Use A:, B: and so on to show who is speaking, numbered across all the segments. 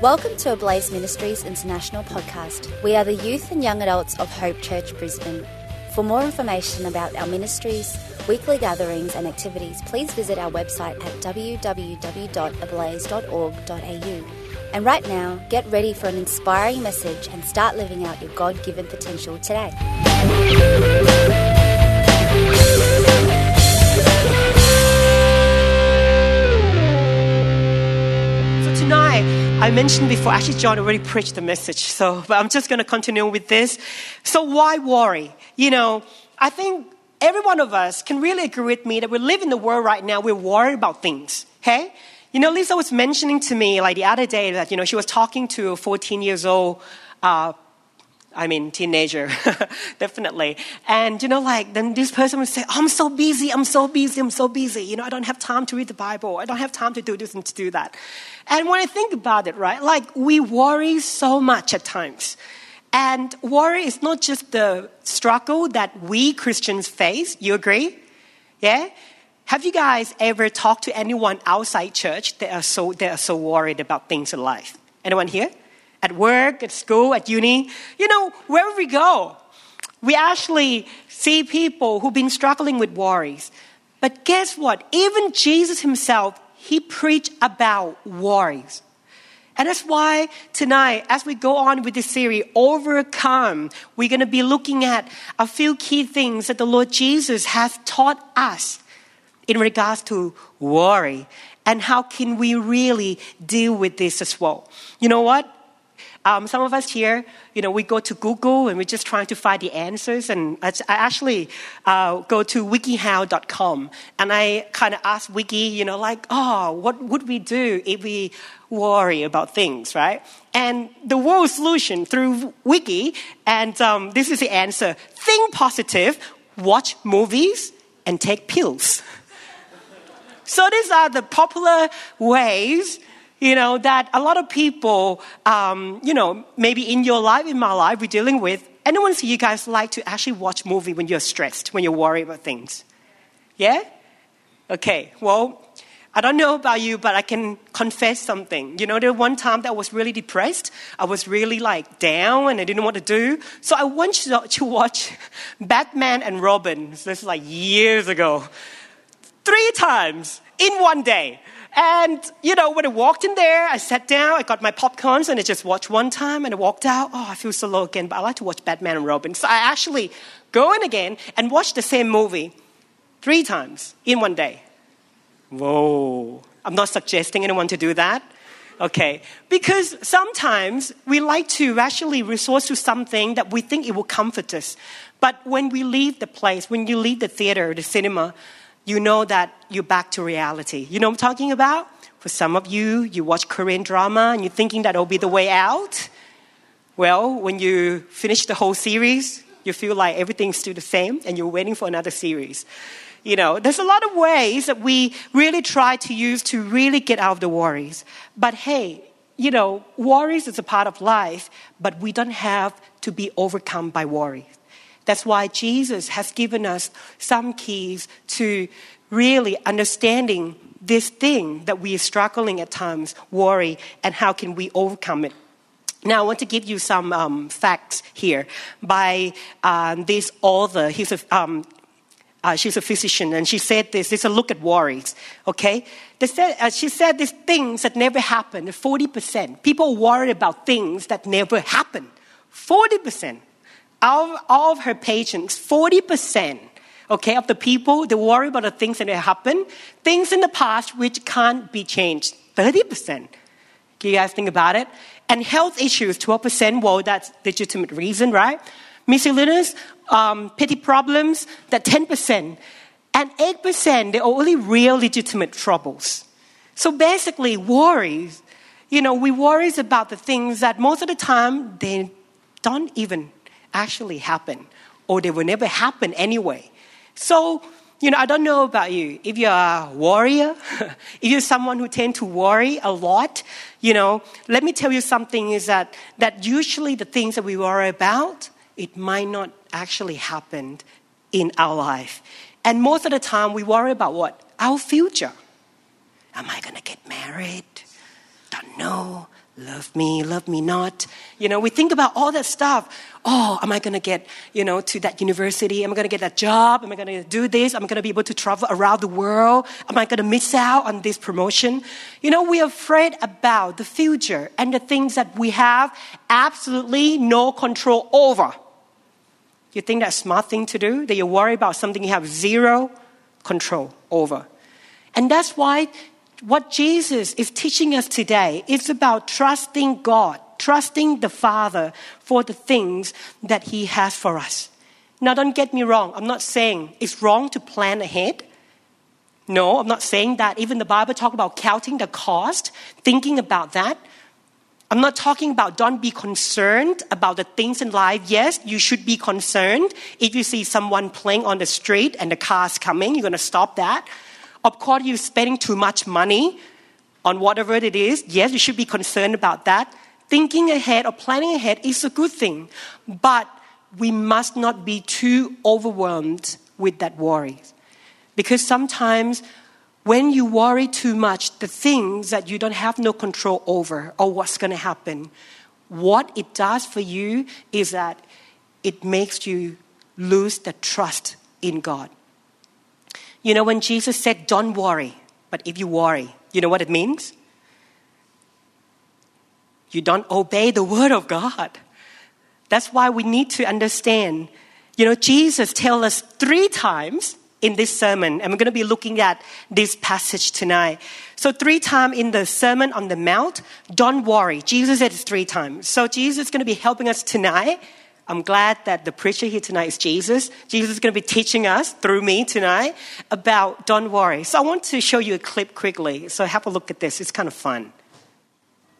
A: Welcome to Ablaze Ministries International podcast. We are the youth and young adults of Hope Church Brisbane. For more information about our ministries, weekly gatherings, and activities, please visit our website at www.ablaze.org.au. And right now, get ready for an inspiring message and start living out your God given potential today.
B: I mentioned before, actually, John already preached the message, so but I'm just going to continue with this. So, why worry? You know, I think every one of us can really agree with me that we live in the world right now, we're worried about things, okay? You know, Lisa was mentioning to me like the other day that, you know, she was talking to a 14 years old uh, I mean, teenager, definitely. And, you know, like, then this person would say, I'm so busy, I'm so busy, I'm so busy. You know, I don't have time to read the Bible. I don't have time to do this and to do that. And when I think about it, right, like, we worry so much at times. And worry is not just the struggle that we Christians face. You agree? Yeah? Have you guys ever talked to anyone outside church that are so, that are so worried about things in life? Anyone here? At work, at school, at uni, you know, wherever we go, we actually see people who've been struggling with worries. But guess what? Even Jesus himself, he preached about worries. And that's why tonight, as we go on with this series, Overcome, we're going to be looking at a few key things that the Lord Jesus has taught us in regards to worry and how can we really deal with this as well. You know what? Um, some of us here, you know, we go to Google and we're just trying to find the answers. And I actually uh, go to wikihow.com and I kind of ask Wiki, you know, like, oh, what would we do if we worry about things, right? And the world solution through Wiki, and um, this is the answer think positive, watch movies, and take pills. so these are the popular ways you know, that a lot of people, um, you know, maybe in your life, in my life, we're dealing with. Anyone see you guys like to actually watch movie when you're stressed, when you're worried about things? Yeah? Okay, well, I don't know about you, but I can confess something. You know, there was one time that I was really depressed. I was really like down and I didn't know what to do. So I went to watch Batman and Robin. This is like years ago. Three times in one day. And, you know, when I walked in there, I sat down, I got my popcorns, and I just watched one time, and I walked out. Oh, I feel so low again, but I like to watch Batman and Robin. So I actually go in again and watch the same movie three times in one day. Whoa. I'm not suggesting anyone to do that. Okay. Because sometimes we like to rationally resort to something that we think it will comfort us. But when we leave the place, when you leave the theater, the cinema, you know that you're back to reality. You know what I'm talking about? For some of you, you watch Korean drama and you're thinking that'll be the way out. Well, when you finish the whole series, you feel like everything's still the same and you're waiting for another series. You know, there's a lot of ways that we really try to use to really get out of the worries. But hey, you know, worries is a part of life, but we don't have to be overcome by worries. That's why Jesus has given us some keys to really understanding this thing that we are struggling at times, worry, and how can we overcome it. Now, I want to give you some um, facts here by um, this author. He's a, um, uh, she's a physician, and she said this. Is a look at worries, okay? Said, uh, she said these things that never happen, 40%. People worry about things that never happen. 40% of all of her patients, 40%, okay, of the people, they worry about the things that happen, things in the past which can't be changed. 30%. Can you guys think about it? And health issues, 12%, well, that's legitimate reason, right? Miscellaneous, um, petty problems, that 10%. And 8%, they're only real legitimate troubles. So basically, worries, you know, we worries about the things that most of the time they don't even actually happen, or they will never happen anyway. So, you know, I don't know about you. If you're a warrior, if you're someone who tend to worry a lot, you know, let me tell you something is that, that usually the things that we worry about, it might not actually happen in our life. And most of the time we worry about what? Our future. Am I going to get married? Don't know love me, love me not. You know, we think about all that stuff. Oh, am I going to get, you know, to that university? Am I going to get that job? Am I going to do this? Am I going to be able to travel around the world? Am I going to miss out on this promotion? You know, we're afraid about the future and the things that we have absolutely no control over. You think that's a smart thing to do? That you worry about something you have zero control over. And that's why what Jesus is teaching us today is about trusting God, trusting the Father for the things that He has for us. Now, don't get me wrong. I'm not saying it's wrong to plan ahead. No, I'm not saying that. Even the Bible talks about counting the cost, thinking about that. I'm not talking about don't be concerned about the things in life. Yes, you should be concerned. If you see someone playing on the street and the car's coming, you're going to stop that. Of course, you're spending too much money on whatever it is. Yes, you should be concerned about that. Thinking ahead or planning ahead is a good thing. But we must not be too overwhelmed with that worry. Because sometimes when you worry too much, the things that you don't have no control over or what's going to happen, what it does for you is that it makes you lose the trust in God. You know, when Jesus said, Don't worry, but if you worry, you know what it means? You don't obey the word of God. That's why we need to understand. You know, Jesus tells us three times in this sermon, and we're going to be looking at this passage tonight. So, three times in the Sermon on the Mount, don't worry. Jesus said it three times. So, Jesus is going to be helping us tonight I'm glad that the preacher here tonight is Jesus. Jesus is going to be teaching us through me tonight about don't worry. So I want to show you a clip quickly. So have a look at this. It's kind of fun.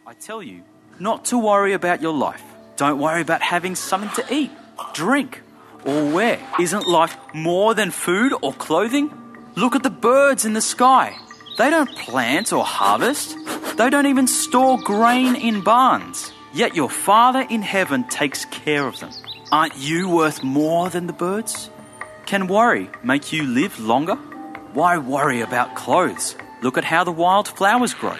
C: I tell you not to worry about your life. Don't worry about having something to eat, drink, or wear. Isn't life more than food or clothing? Look at the birds in the sky. They don't plant or harvest. They don't even store grain in barns. Yet your Father in heaven takes care of them. Aren't you worth more than the birds? Can worry make you live longer? Why worry about clothes? Look at how the wild flowers grow.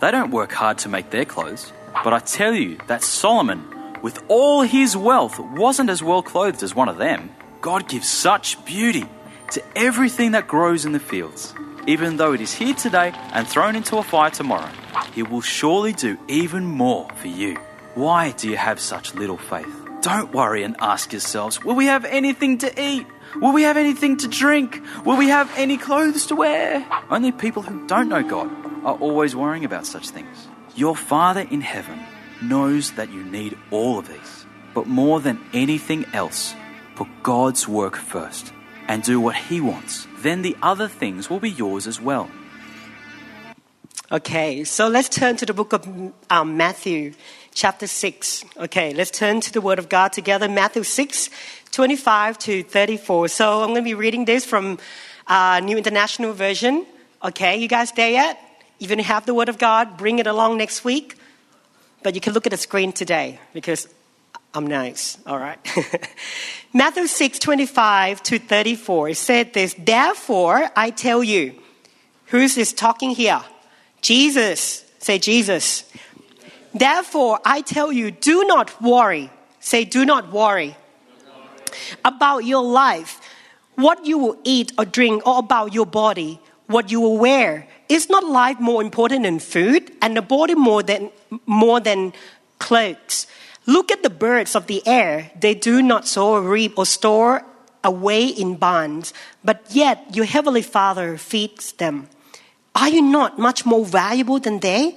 C: They don't work hard to make their clothes. But I tell you that Solomon, with all his wealth, wasn't as well clothed as one of them. God gives such beauty to everything that grows in the fields. Even though it is here today and thrown into a fire tomorrow, He will surely do even more for you. Why do you have such little faith? Don't worry and ask yourselves Will we have anything to eat? Will we have anything to drink? Will we have any clothes to wear? Only people who don't know God are always worrying about such things. Your Father in heaven knows that you need all of these. But more than anything else, put God's work first and do what He wants. Then the other things will be yours as well.
B: Okay, so let's turn to the book of um, Matthew chapter 6. Okay, let's turn to the Word of God together. Matthew 6, 25 to 34. So I'm going to be reading this from uh, New International Version. Okay, you guys there yet? Even have the Word of God, bring it along next week. But you can look at the screen today because I'm nice. All right. Matthew 6, 25 to 34. It said this, Therefore, I tell you, who's this talking here? Jesus. Say Jesus. Therefore, I tell you, do not worry. Say, do not worry about your life, what you will eat or drink, or about your body, what you will wear. Is not life more important than food, and the body more than more than clothes? Look at the birds of the air; they do not sow or reap or store away in barns, but yet your heavenly Father feeds them. Are you not much more valuable than they?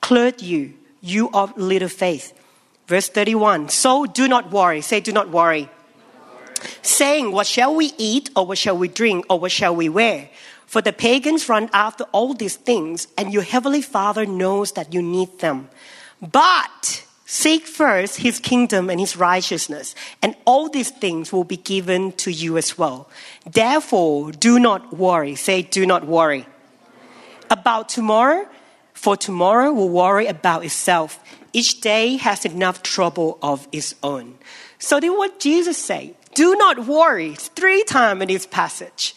B: clothe you, you of little faith. Verse 31. So do not worry. Say, do not worry. Saying, what shall we eat, or what shall we drink, or what shall we wear? For the pagans run after all these things, and your heavenly Father knows that you need them. But seek first his kingdom and his righteousness, and all these things will be given to you as well. Therefore, do not worry. Say, do not worry. About tomorrow, for tomorrow will worry about itself. Each day has enough trouble of its own. So then what Jesus say? Do not worry. Three times in this passage.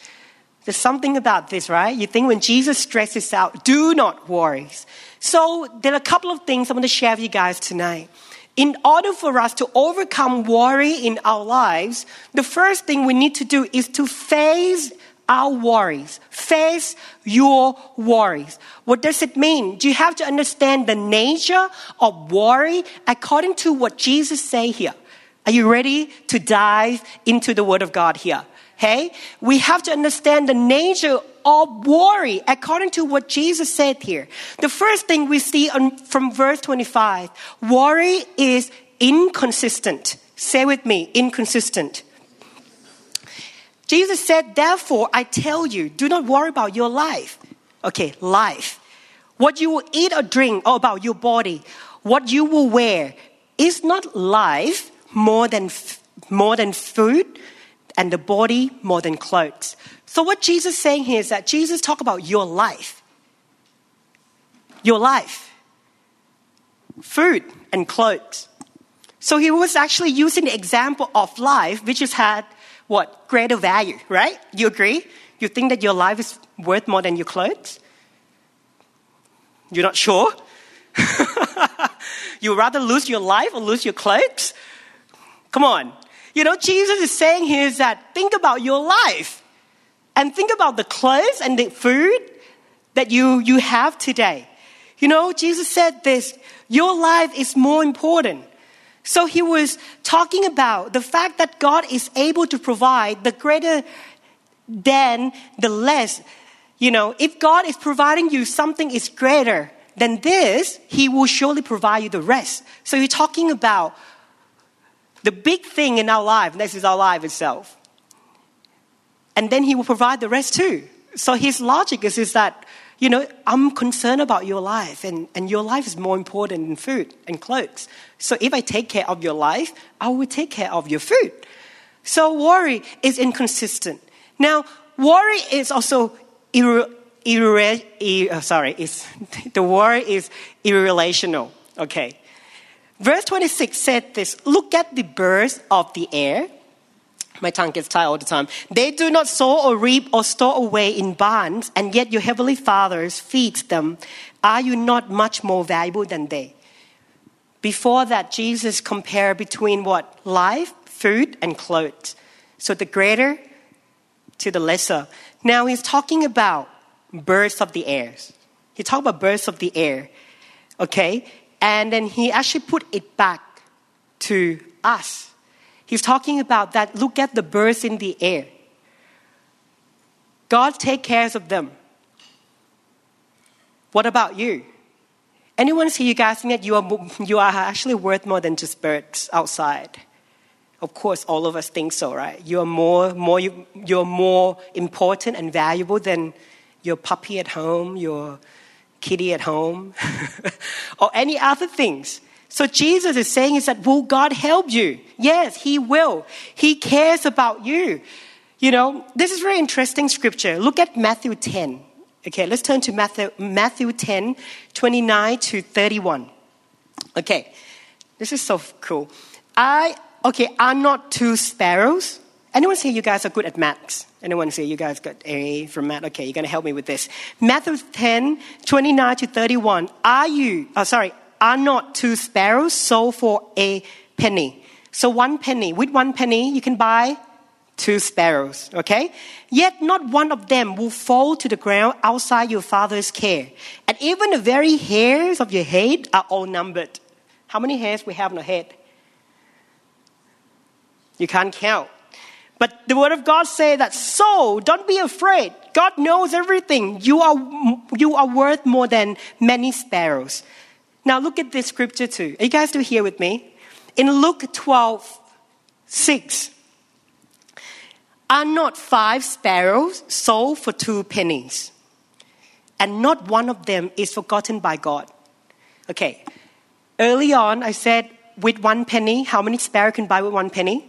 B: There's something about this, right? You think when Jesus stresses out, do not worry. So there are a couple of things I want to share with you guys tonight. In order for us to overcome worry in our lives, the first thing we need to do is to face our worries. Face your worries. What does it mean? Do you have to understand the nature of worry according to what Jesus say here? Are you ready to dive into the Word of God here? Hey, we have to understand the nature of worry according to what Jesus said here. The first thing we see on, from verse 25 worry is inconsistent. Say with me, inconsistent. Jesus said, Therefore, I tell you, do not worry about your life. Okay, life. What you will eat or drink, or about your body, what you will wear. Is not life more than, more than food and the body more than clothes. So what Jesus is saying here is that Jesus talk about your life. Your life. Food and clothes. So he was actually using the example of life, which has had what? Greater value, right? You agree? You think that your life is worth more than your clothes? You're not sure? you rather lose your life or lose your clothes? Come on. You know, Jesus is saying here is that think about your life and think about the clothes and the food that you, you have today. You know, Jesus said this your life is more important. So he was talking about the fact that God is able to provide the greater than the less. You know, if God is providing you something is greater than this, he will surely provide you the rest. So you're talking about the big thing in our life, this is our life itself. And then he will provide the rest too. So his logic is, is that, you know, I'm concerned about your life, and, and your life is more important than food and clothes. So if I take care of your life, I will take care of your food. So worry is inconsistent. Now, worry is also irre, irre, irre, oh, sorry, is the worry is irrelational. Okay. Verse 26 said this Look at the birds of the air. My tongue gets tired all the time. They do not sow or reap or store away in barns, and yet your heavenly fathers feeds them. Are you not much more valuable than they? Before that, Jesus compared between what? Life, food, and clothes. So the greater to the lesser. Now he's talking about birds of the air. He talked about birds of the air. Okay? And then he actually put it back to us. He's talking about that look at the birds in the air. God take care of them. What about you? Anyone see you guys think that you are, you are actually worth more than just birds outside? Of course, all of us think so, right? You are more, more, you, you're more important and valuable than your puppy at home, your kitty at home, or any other things. So Jesus is saying is that will God help you? Yes, He will. He cares about you. You know, this is very interesting scripture. Look at Matthew 10. Okay, let's turn to Matthew, Matthew 10, 29 to 31. Okay, this is so cool. I, okay, are not two sparrows. Anyone say you guys are good at maths? Anyone say you guys got A from math? Okay, you're going to help me with this. Matthew 10, 29 to 31. Are you, oh, sorry, are not two sparrows sold for a penny? So one penny, with one penny, you can buy two sparrows, okay? Yet not one of them will fall to the ground outside your father's care. And even the very hairs of your head are all numbered. How many hairs we have on our head? You can't count. But the word of God say that so don't be afraid. God knows everything. You are you are worth more than many sparrows. Now look at this scripture too. Are you guys still here with me? In Luke 12, 6. Are not five sparrows sold for two pennies? And not one of them is forgotten by God. Okay. Early on, I said, with one penny, how many sparrows can buy with one penny?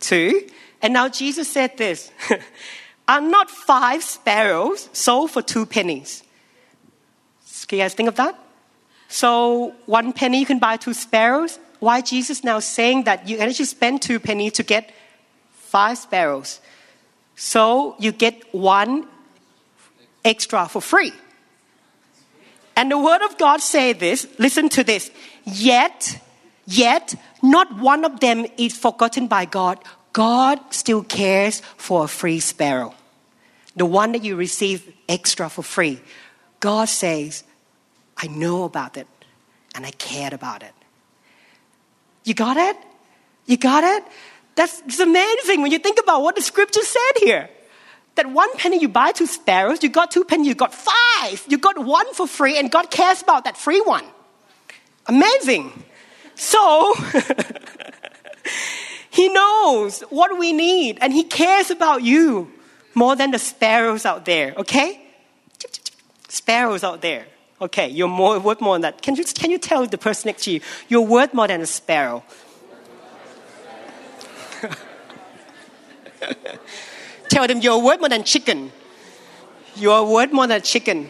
B: Two. And now Jesus said this Are not five sparrows sold for two pennies? Can you guys think of that? So, one penny you can buy two sparrows. Why Jesus now saying that you actually spend two pennies to get five sparrows? So, you get one extra for free. And the word of God say this, listen to this. Yet, yet, not one of them is forgotten by God. God still cares for a free sparrow. The one that you receive extra for free. God says, I know about it and I cared about it. You got it? You got it? That's it's amazing when you think about what the scripture said here. That one penny you buy two sparrows, you got two pennies, you got five. You got one for free, and God cares about that free one. Amazing. So, He knows what we need, and He cares about you more than the sparrows out there, okay? Sparrows out there. Okay, you're more, worth more than that. Can you, can you tell the person next to you, you're worth more than a sparrow? tell them you're worth more than chicken. You're worth more than chicken.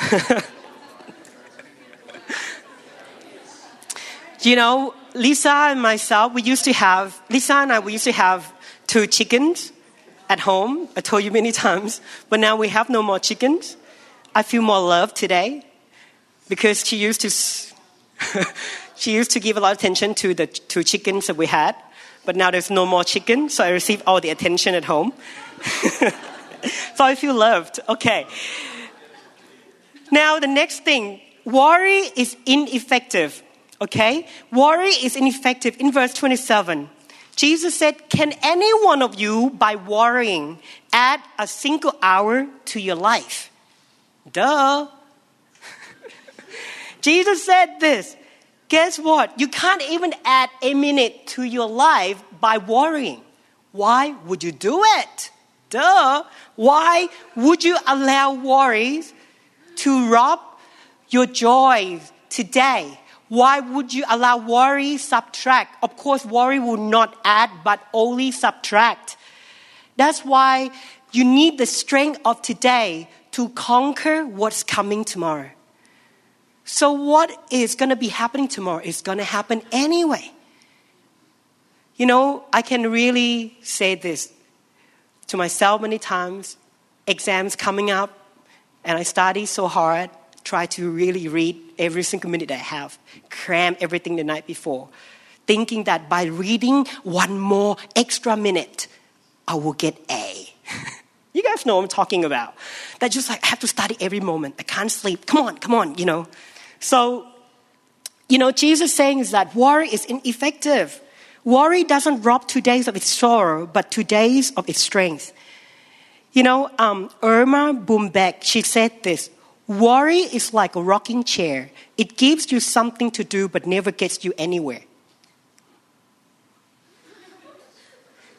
B: you know, Lisa and myself, we used to have, Lisa and I, we used to have two chickens at home. I told you many times, but now we have no more chickens. I feel more loved today because she used to she used to give a lot of attention to the two chickens that we had, but now there's no more chicken, so I receive all the attention at home. so I feel loved. Okay. Now the next thing, worry is ineffective. Okay? Worry is ineffective. In verse 27, Jesus said, Can any one of you, by worrying, add a single hour to your life? Duh. Jesus said this. Guess what? You can't even add a minute to your life by worrying. Why would you do it? Duh. Why would you allow worries to rob your joy today? Why would you allow worry subtract? Of course, worry will not add, but only subtract. That's why you need the strength of today to conquer what's coming tomorrow. So, what is going to be happening tomorrow is going to happen anyway. You know, I can really say this to myself many times exams coming up, and I study so hard, try to really read every single minute I have, cram everything the night before, thinking that by reading one more extra minute, I will get A. You guys know I'm talking about. That just like, I have to study every moment. I can't sleep. Come on, come on, you know. So, you know, Jesus saying is that worry is ineffective. Worry doesn't rob two days of its sorrow, but two days of its strength. You know, um, Erma Bombeck, she said this Worry is like a rocking chair. It gives you something to do, but never gets you anywhere.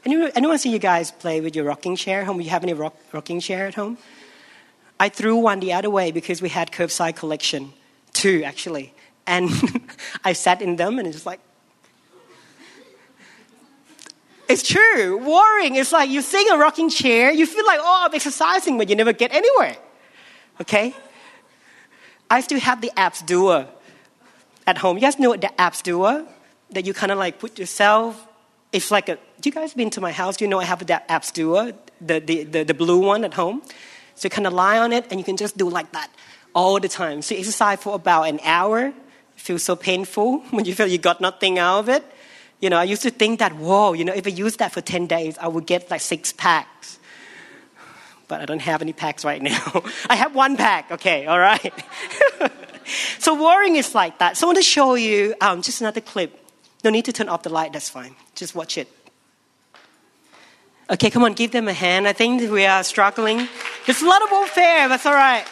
B: Anyone, anyone see you guys play with your rocking chair home? You have any rock, rocking chair at home? I threw one the other way because we had curbside collection, two actually. And I sat in them and it's like, it's true. Worrying It's like you sing a rocking chair, you feel like, oh, I'm exercising, but you never get anywhere. Okay? I still have the abs doer at home. You guys know what the abs doer? That you kind of like put yourself it's like a, you guys been to my house? You know I have that abs doer, the, the, the, the blue one at home. So you kind of lie on it and you can just do like that all the time. So you exercise for about an hour. It feels so painful when you feel you got nothing out of it. You know, I used to think that, whoa, you know, if I use that for 10 days, I would get like six packs. But I don't have any packs right now. I have one pack, okay, all right. so worrying is like that. So I want to show you um, just another clip no need to turn off the light, that's fine. Just watch it. Okay, come on, give them a hand. I think we are struggling. There's a lot of warfare, that's all right.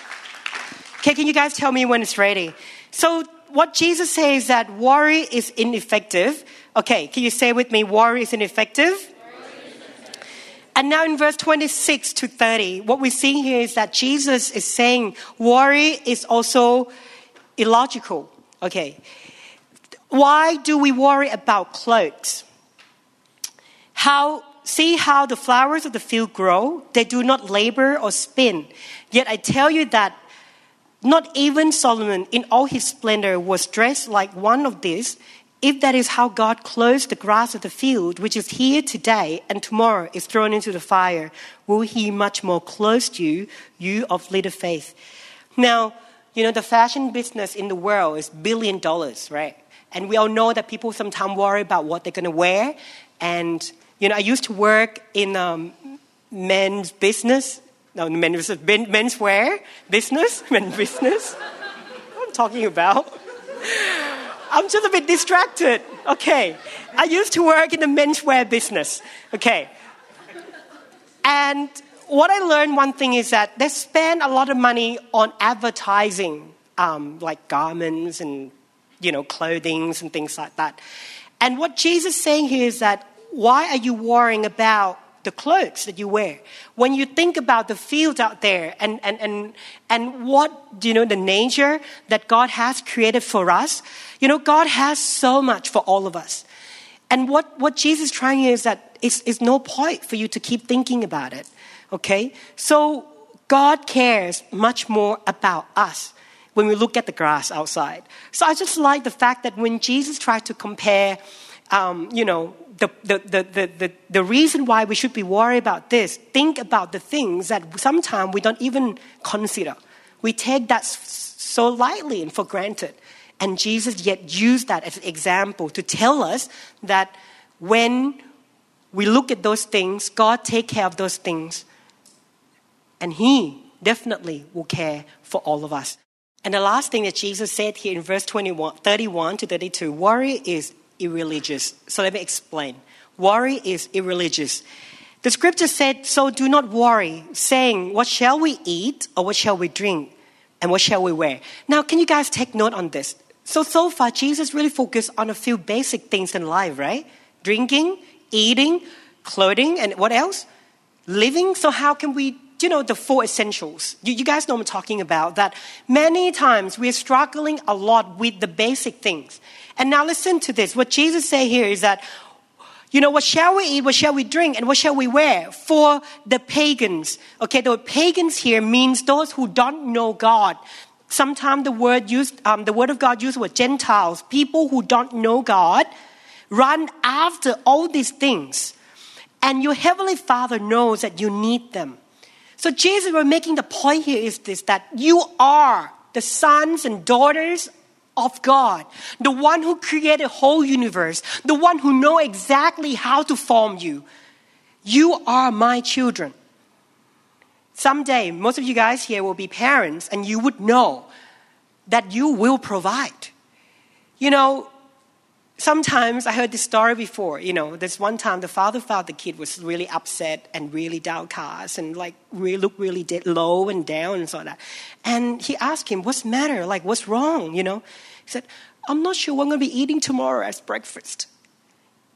B: Okay, can you guys tell me when it's ready? So, what Jesus says that worry is ineffective. Okay, can you say with me, worry is ineffective? And now in verse 26 to 30, what we see here is that Jesus is saying worry is also illogical. Okay. Why do we worry about clothes? How see how the flowers of the field grow? They do not labor or spin. Yet I tell you that not even Solomon in all his splendor was dressed like one of these. If that is how God clothes the grass of the field, which is here today and tomorrow is thrown into the fire, will he much more clothe you, you of little faith? Now, you know, the fashion business in the world is billion dollars, right? And we all know that people sometimes worry about what they're going to wear. And, you know, I used to work in um, men's business, no, men's, menswear business, men's business. what I'm talking about. I'm just a bit distracted. Okay. I used to work in the menswear business. Okay. And what I learned one thing is that they spend a lot of money on advertising, um, like garments and you know clothing and things like that. And what Jesus is saying here is that why are you worrying about the clothes that you wear? When you think about the fields out there and, and, and, and what, you know, the nature that God has created for us, you know, God has so much for all of us. And what, what Jesus is trying is that it's, it's no point for you to keep thinking about it. Okay? So God cares much more about us when we look at the grass outside. So I just like the fact that when Jesus tried to compare, um, you know, the, the, the, the, the reason why we should be worried about this, think about the things that sometimes we don't even consider. We take that so lightly and for granted. And Jesus yet used that as an example to tell us that when we look at those things, God take care of those things and He definitely will care for all of us. And the last thing that Jesus said here in verse 21, 31 to 32 worry is irreligious. So let me explain. Worry is irreligious. The scripture said, So do not worry, saying, What shall we eat, or what shall we drink, and what shall we wear? Now, can you guys take note on this? So, so far, Jesus really focused on a few basic things in life, right? Drinking, eating, clothing, and what else? Living. So, how can we you know, the four essentials. You, you, guys know what I'm talking about, that many times we're struggling a lot with the basic things. And now listen to this. What Jesus say here is that, you know, what shall we eat, what shall we drink, and what shall we wear? For the pagans. Okay, the pagans here means those who don't know God. Sometimes the word used, um, the word of God used were Gentiles, people who don't know God, run after all these things. And your heavenly Father knows that you need them. So Jesus we're making the point here is this that you are the sons and daughters of God, the one who created whole universe, the one who know exactly how to form you. You are my children. Someday, most of you guys here will be parents and you would know that you will provide. You know, sometimes I heard this story before. You know, this one time the father found the kid was really upset and really downcast and like really looked really low and down and so that. And he asked him, "What's the matter? Like, what's wrong?" You know, he said, "I'm not sure what I'm going to be eating tomorrow as breakfast."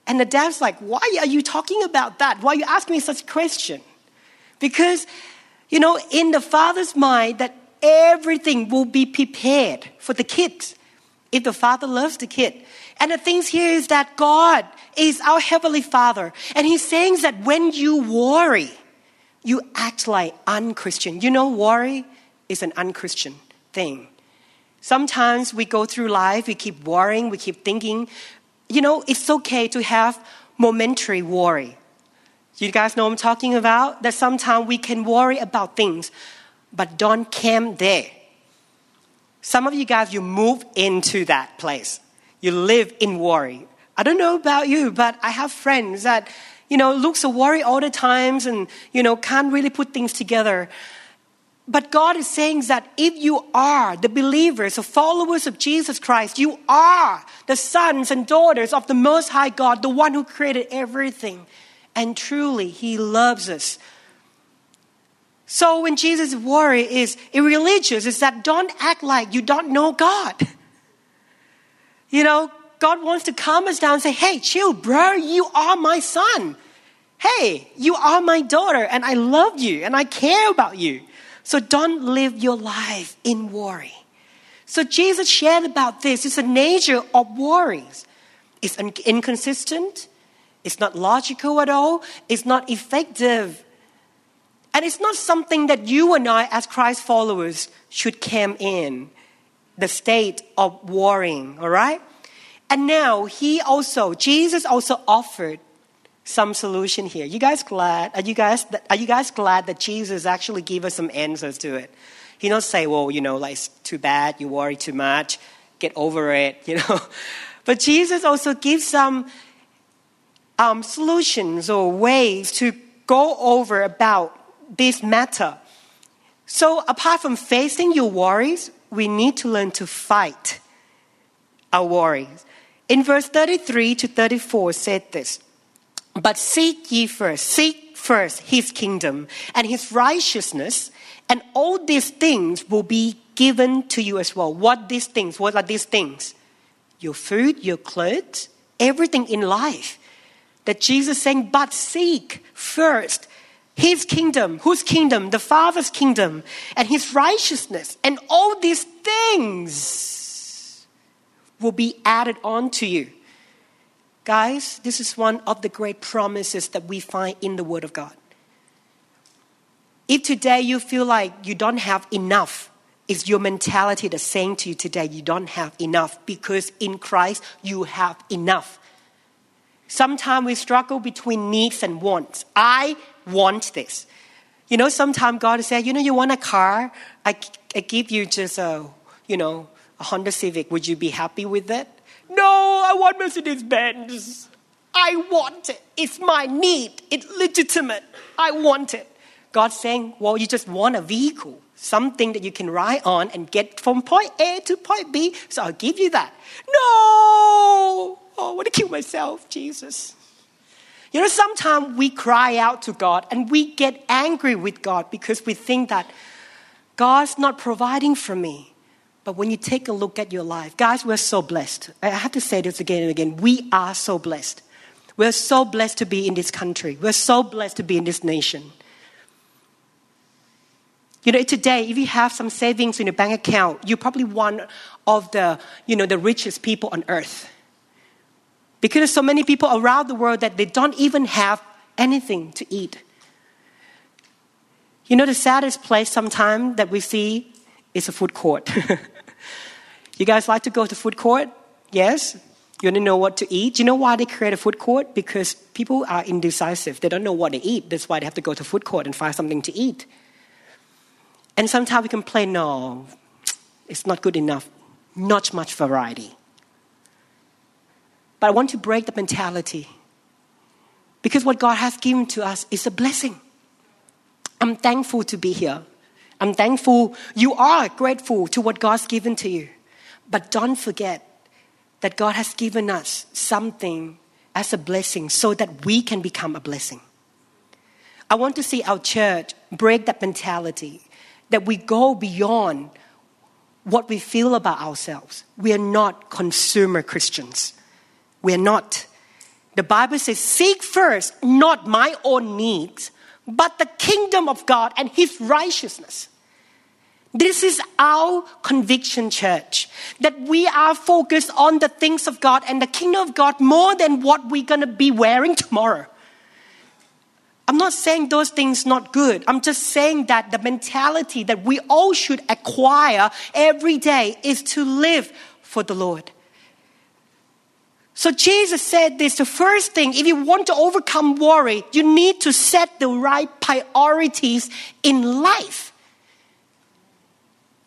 B: And the dad's like, "Why are you talking about that? Why are you asking me such a question?" Because, you know, in the father's mind, that everything will be prepared for the kid if the father loves the kid. And the things here is that God is our Heavenly Father. And He's saying that when you worry, you act like unchristian. You know, worry is an unchristian thing. Sometimes we go through life, we keep worrying, we keep thinking. You know, it's okay to have momentary worry. You guys know I'm talking about? That sometimes we can worry about things, but don't camp there. Some of you guys, you move into that place. You live in worry. I don't know about you, but I have friends that, you know, looks a worry all the times and, you know, can't really put things together. But God is saying that if you are the believers, the followers of Jesus Christ, you are the sons and daughters of the Most High God, the one who created everything. And truly, He loves us so when Jesus' worry is irreligious, is that don't act like you don't know God. You know, God wants to calm us down and say, hey, chill, bro, you are my son. Hey, you are my daughter, and I love you, and I care about you. So don't live your life in worry. So Jesus shared about this. It's the nature of worries. It's inconsistent. It's not logical at all. It's not effective. And it's not something that you and I, as Christ followers, should come in the state of worrying, all right? And now he also, Jesus also offered some solution here. You guys glad? Are you guys, are you guys glad that Jesus actually gave us some answers to it? He not say, well, you know, like, it's too bad, you worry too much, get over it, you know. But Jesus also gives some um, solutions or ways to go over about this matter. So, apart from facing your worries, we need to learn to fight our worries. In verse 33 to 34 said this, but seek ye first, seek first his kingdom and his righteousness, and all these things will be given to you as well. What these things? What are these things? Your food, your clothes, everything in life. That Jesus saying, but seek first his kingdom. Whose kingdom? The Father's kingdom and his righteousness. And all these things will be added on to you. Guys, this is one of the great promises that we find in the Word of God. If today you feel like you don't have enough, is your mentality the saying to you today you don't have enough because in Christ you have enough. Sometimes we struggle between needs and wants. I want this. You know, sometimes God says, you know, you want a car? I, I give you just a, you know, a Honda Civic. Would you be happy with that? No, I want Mercedes Benz. I want it. It's my need. It's legitimate. I want it. God's saying, well, you just want a vehicle, something that you can ride on and get from point A to point B. So I'll give you that. No! Oh, I want to kill myself, Jesus. You know, sometimes we cry out to God and we get angry with God because we think that God's not providing for me. But when you take a look at your life, guys, we're so blessed. I have to say this again and again. We are so blessed. We're so blessed to be in this country. We're so blessed to be in this nation. You know, today, if you have some savings in your bank account, you're probably one of the, you know, the richest people on earth. Because there's so many people around the world that they don't even have anything to eat. You know, the saddest place sometimes that we see is a food court. you guys like to go to food court? Yes? You want to know what to eat? You know why they create a food court? Because people are indecisive. They don't know what to eat. That's why they have to go to food court and find something to eat. And sometimes we complain, no, it's not good enough. Not much variety. But I want to break the mentality. Because what God has given to us is a blessing. I'm thankful to be here. I'm thankful you are grateful to what God's given to you. But don't forget that God has given us something as a blessing so that we can become a blessing. I want to see our church break that mentality that we go beyond what we feel about ourselves. We are not consumer Christians. We're not. The Bible says, Seek first not my own needs, but the kingdom of God and his righteousness. This is our conviction, church, that we are focused on the things of God and the kingdom of God more than what we're going to be wearing tomorrow. I'm not saying those things not good. I'm just saying that the mentality that we all should acquire every day is to live for the Lord. So Jesus said this the first thing, if you want to overcome worry, you need to set the right priorities in life.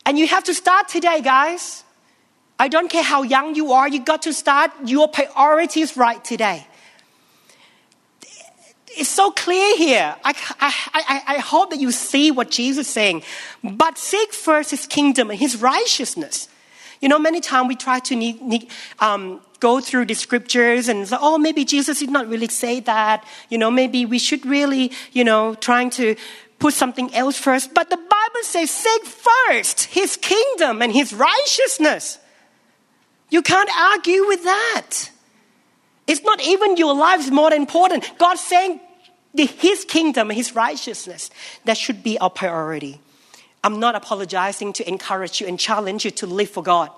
B: And you have to start today, guys. I don't care how young you are, you got to start your priorities right today. It's so clear here. I, I, I, I hope that you see what Jesus is saying. But seek first his kingdom and his righteousness. You know, many times we try to need, need, um, go through the scriptures and say, oh, maybe Jesus did not really say that. You know, maybe we should really, you know, trying to put something else first. But the Bible says, seek first his kingdom and his righteousness. You can't argue with that. It's not even your life's more important. God's saying his kingdom and his righteousness, that should be our priority. I'm not apologizing to encourage you and challenge you to live for God.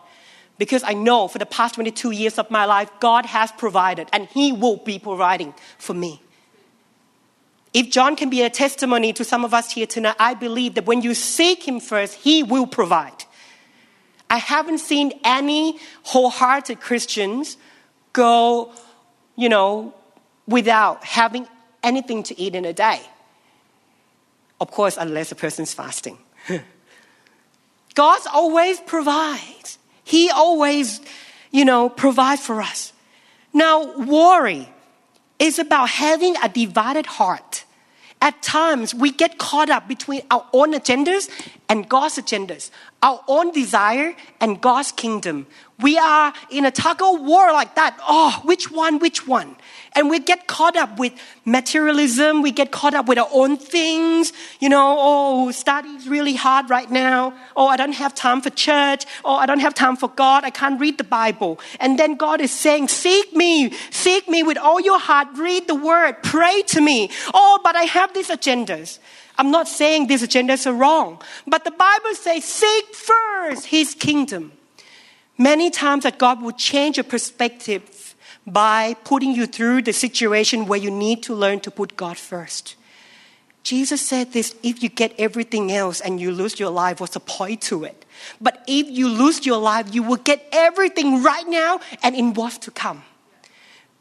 B: Because I know for the past 22 years of my life, God has provided and He will be providing for me. If John can be a testimony to some of us here tonight, I believe that when you seek Him first, He will provide. I haven't seen any wholehearted Christians go, you know, without having anything to eat in a day. Of course, unless a person's fasting. God always provides. He always, you know, provides for us. Now, worry is about having a divided heart. At times, we get caught up between our own agendas and God's agendas, our own desire and God's kingdom. We are in a tug of war like that. Oh, which one, which one? And we get caught up with materialism. We get caught up with our own things. You know, oh, study's really hard right now. Oh, I don't have time for church. Oh, I don't have time for God. I can't read the Bible. And then God is saying, seek me, seek me with all your heart. Read the word. Pray to me. Oh, but I have these agendas. I'm not saying these agendas are wrong, but the Bible says, seek first his kingdom Many times that God will change your perspective by putting you through the situation where you need to learn to put God first. Jesus said this if you get everything else and you lose your life, what's the point to it? But if you lose your life, you will get everything right now and in what's to come.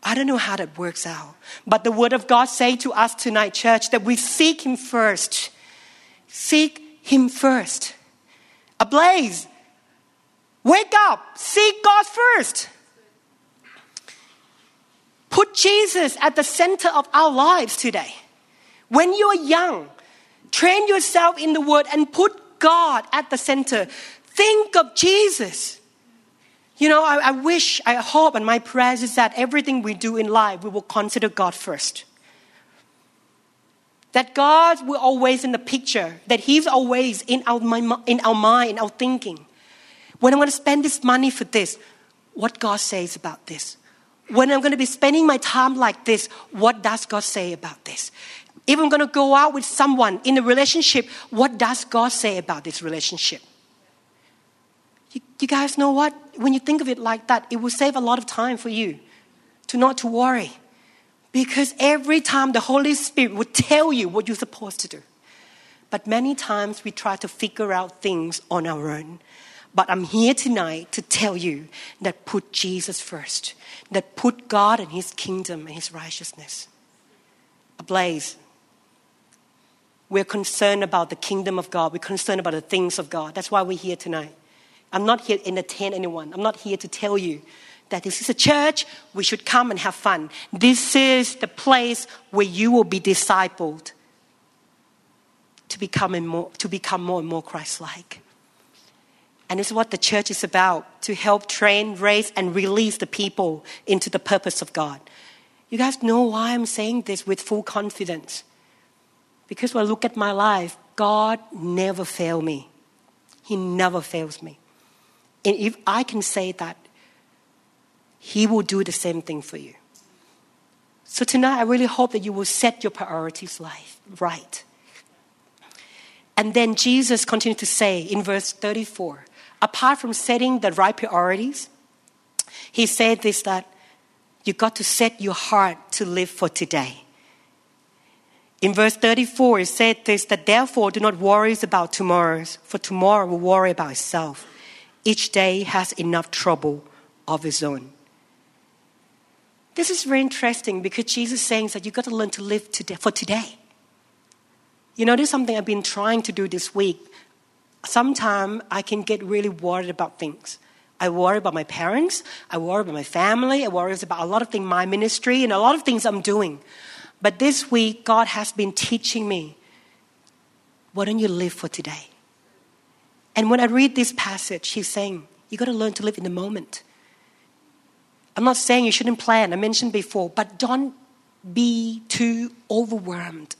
B: I don't know how that works out. But the word of God say to us tonight, church, that we seek him first. Seek him first. Ablaze, Wake up, seek God first. Put Jesus at the center of our lives today. When you're young, train yourself in the Word and put God at the center. Think of Jesus. You know, I, I, wish, I hope, and my prayer is that everything we do in life, we will consider God first. That God will always in the picture, that He's always in our, in our mind, in our thinking. When I'm going to spend this money for this, what God says about this. When I'm going to be spending my time like this, what does God say about this? If I'm going to go out with someone in a relationship, what does God say about this relationship? You, you guys know what? When you think of it like that, it will save a lot of time for you to not to worry. Because every time the Holy Spirit will tell you what you're supposed to do. But many times we try to figure out things on our own. But I'm here tonight to tell you that put Jesus first, that put God and His kingdom and His righteousness ablaze. We're concerned about the kingdom of God. We're concerned about the things of God. That's why we're here tonight. I'm not here to entertain anyone. I'm not here to tell you that this is a church, we should come and have fun. This is the place where you will be discipled to become more, to become more and more Christ like. And it's what the church is about to help train, raise, and release the people into the purpose of God. You guys know why I'm saying this with full confidence. Because when I look at my life, God never failed me. He never fails me. And if I can say that, He will do the same thing for you. So tonight, I really hope that you will set your priorities life right. And then Jesus continued to say in verse 34 apart from setting the right priorities, he said this that you got to set your heart to live for today. In verse 34, it said this that therefore do not worry about tomorrow's, for tomorrow will worry about itself. Each day has enough trouble of its own. This is very interesting because Jesus is saying that you've got to learn to live today, for today. You know, this is something I've been trying to do this week sometimes I can get really worried about things. I worry about my parents, I worry about my family, I worry about a lot of things, my ministry, and a lot of things I'm doing. But this week, God has been teaching me why don't you live for today? And when I read this passage, He's saying, you got to learn to live in the moment. I'm not saying you shouldn't plan, I mentioned before, but don't be too overwhelmed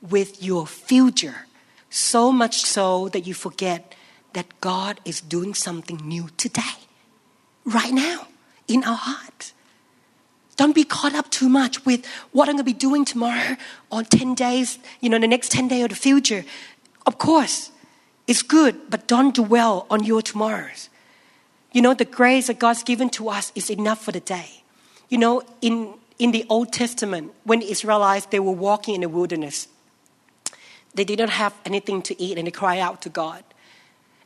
B: with your future so much so that you forget that God is doing something new today, right now, in our hearts. Don't be caught up too much with what I'm going to be doing tomorrow or 10 days, you know, the next 10 days or the future. Of course, is good, but don't dwell on your tomorrows. You know, the grace that God's given to us is enough for the day. You know, in, in the Old Testament, when Israelites, they were walking in the wilderness, they did not have anything to eat and they cried out to God.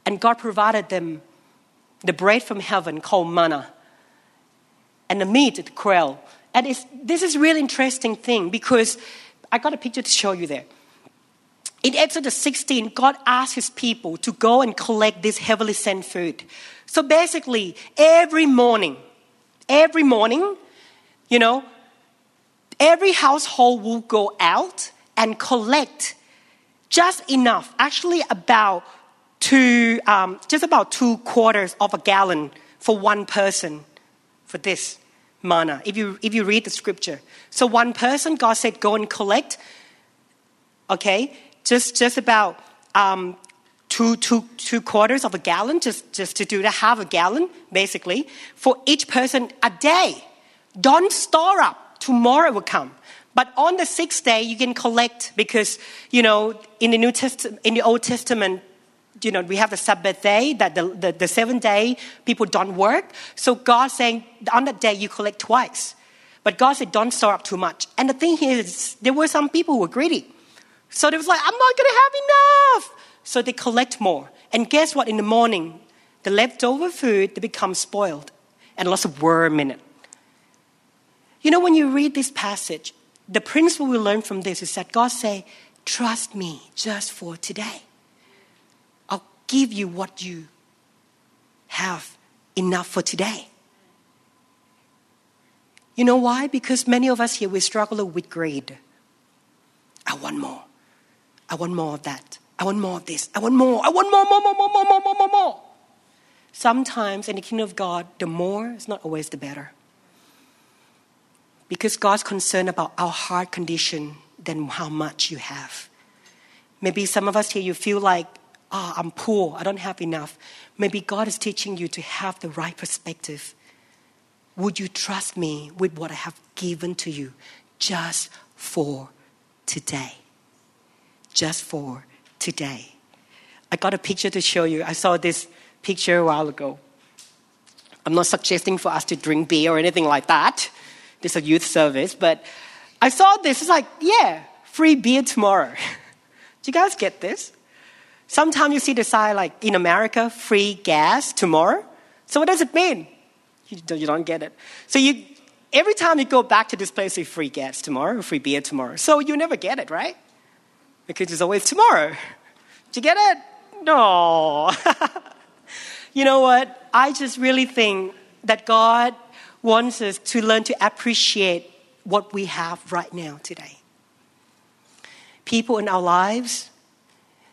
B: And God provided them the bread from heaven called manna and the meat, the quail. And this is really interesting thing because I got a picture to show you there. In Exodus 16, God asked his people to go and collect this heavily sent food. So basically, every morning, every morning, you know, every household will go out and collect just enough, actually about two, um, just about two quarters of a gallon for one person for this manna. If you, if you read the scripture. So one person, God said, go and collect, okay, just, just about um, two, two, two quarters of a gallon, just, just to do the half a gallon, basically, for each person a day. Don't store up. Tomorrow will come. But on the sixth day, you can collect because, you know, in the New Testament, in the Old Testament, you know, we have the Sabbath day, that the, the, the seventh day, people don't work. So God saying, on that day, you collect twice. But God said, don't store up too much. And the thing is, there were some people who were greedy. So they was like, I'm not going to have enough. So they collect more. And guess what? In the morning, the leftover food, they become spoiled and lots of worm in it. You know, when you read this passage, the principle we learn from this is that God say, trust me just for today I'll give you what you have enough for today. You know why? Because many of us here, we struggle with greed. I want more. I want more of that. I want more of this. I want more. I want more, more, more, more, more, more, more, more, more. Sometimes in the kingdom of God, the more is not always the better. Because God's concerned about our heart condition than how much you have. Maybe some of us here, you feel like ah, oh, I'm poor, I don't have enough. Maybe God is teaching you to have the right perspective. Would you trust me with what I have given to you just for today? Just for today. I got a picture to show you. I saw this picture a while ago. I'm not suggesting for us to drink beer or anything like that. This is a youth service, but I saw this. It's like, yeah, free beer tomorrow. Do you guys get this? Sometimes you see the sign like in America, free gas tomorrow. So what does it mean? You don't, get it. So you, every time you go back to this place, you free gas tomorrow, free beer tomorrow. So you never get it, right? Because it's always tomorrow. Do you get it? No. you know what? I just really think that God wants us to learn to appreciate what we have right now today. People in our lives,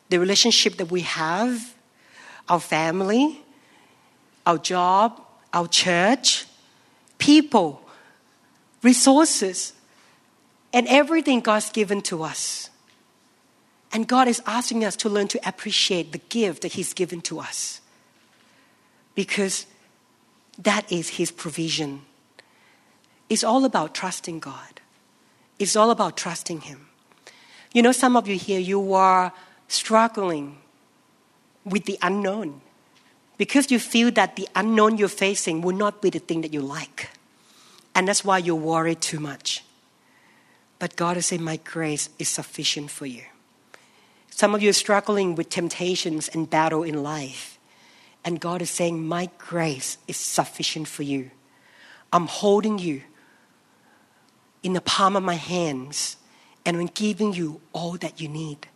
B: the relationship that we have, our family, our job, our church, people, resources, and everything God's given to us. And God is asking us to learn to appreciate the gift that He's given to us. Because that is His provision. It's all about trusting God, it's all about trusting Him. You know, some of you here, you are struggling with the unknown because you feel that the unknown you're facing will not be the thing that you like. And that's why you're worried too much. But God is saying, My grace is sufficient for you. Some of you are struggling with temptations and battle in life. And God is saying, My grace is sufficient for you. I'm holding you in the palm of my hands and I'm giving you all that you need.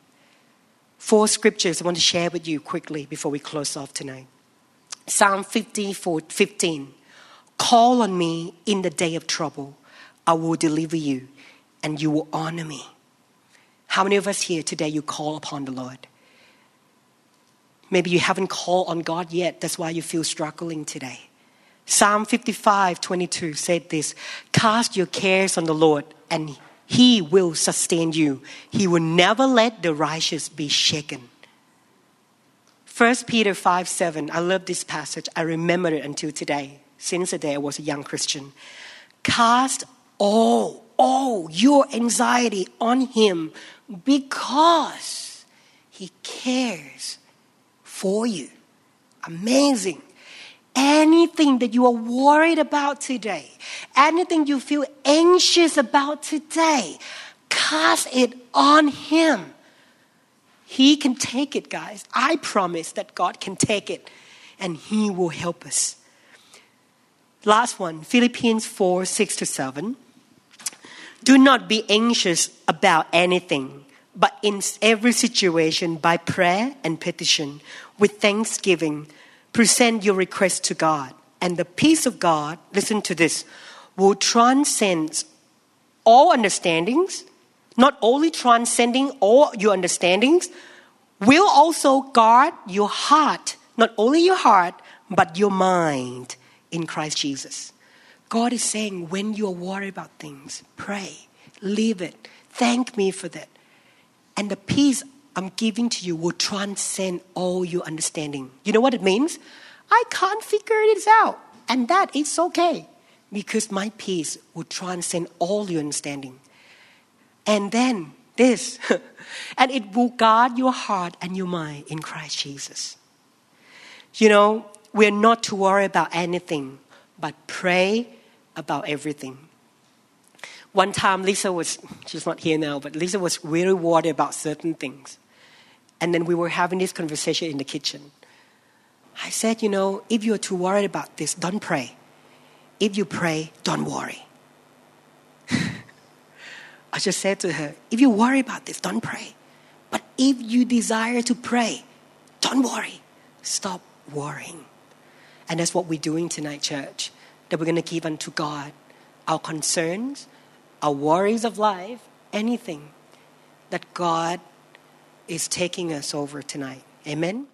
B: Four scriptures I want to share with you quickly before we close off tonight. Psalm 54, 15. Call on me in the day of trouble. I will deliver you and you will honor me. How many of us here today you call upon the Lord? Maybe you haven't called on God yet. That's why you feel struggling today. Psalm 55, 22 said this Cast your cares on the Lord and he will sustain you. He will never let the righteous be shaken. 1 Peter 5 7. I love this passage. I remember it until today, since the day I was a young Christian. Cast all, all your anxiety on Him because He cares for you. Amazing. Anything that you are worried about today, anything you feel anxious about today, cast it on Him. He can take it, guys. I promise that God can take it and He will help us. Last one Philippians 4 6 to 7. Do not be anxious about anything, but in every situation, by prayer and petition, with thanksgiving, present your request to God. And the peace of God, listen to this, will transcend all understandings, not only transcending all your understandings, will also guard your heart, not only your heart, but your mind in Christ Jesus. God is saying, when you're worried about things, pray, leave it, thank me for that. And the peace I'm giving to you will transcend all your understanding. You know what it means? I can't figure it out. And that is okay because my peace will transcend all your understanding. And then this, and it will guard your heart and your mind in Christ Jesus. You know, we're not to worry about anything, but pray about everything. One time, Lisa was, she's not here now, but Lisa was really worried about certain things. And then we were having this conversation in the kitchen. I said, you know, if you're too worried about this, don't pray. If you pray, don't worry. I just said to her, if you worry about this, don't pray. But if you desire to pray, don't worry. Stop worrying. And that's what we're doing tonight, church. That we're going to give unto God our concerns, our worries of life, anything that God is taking us over tonight. Amen.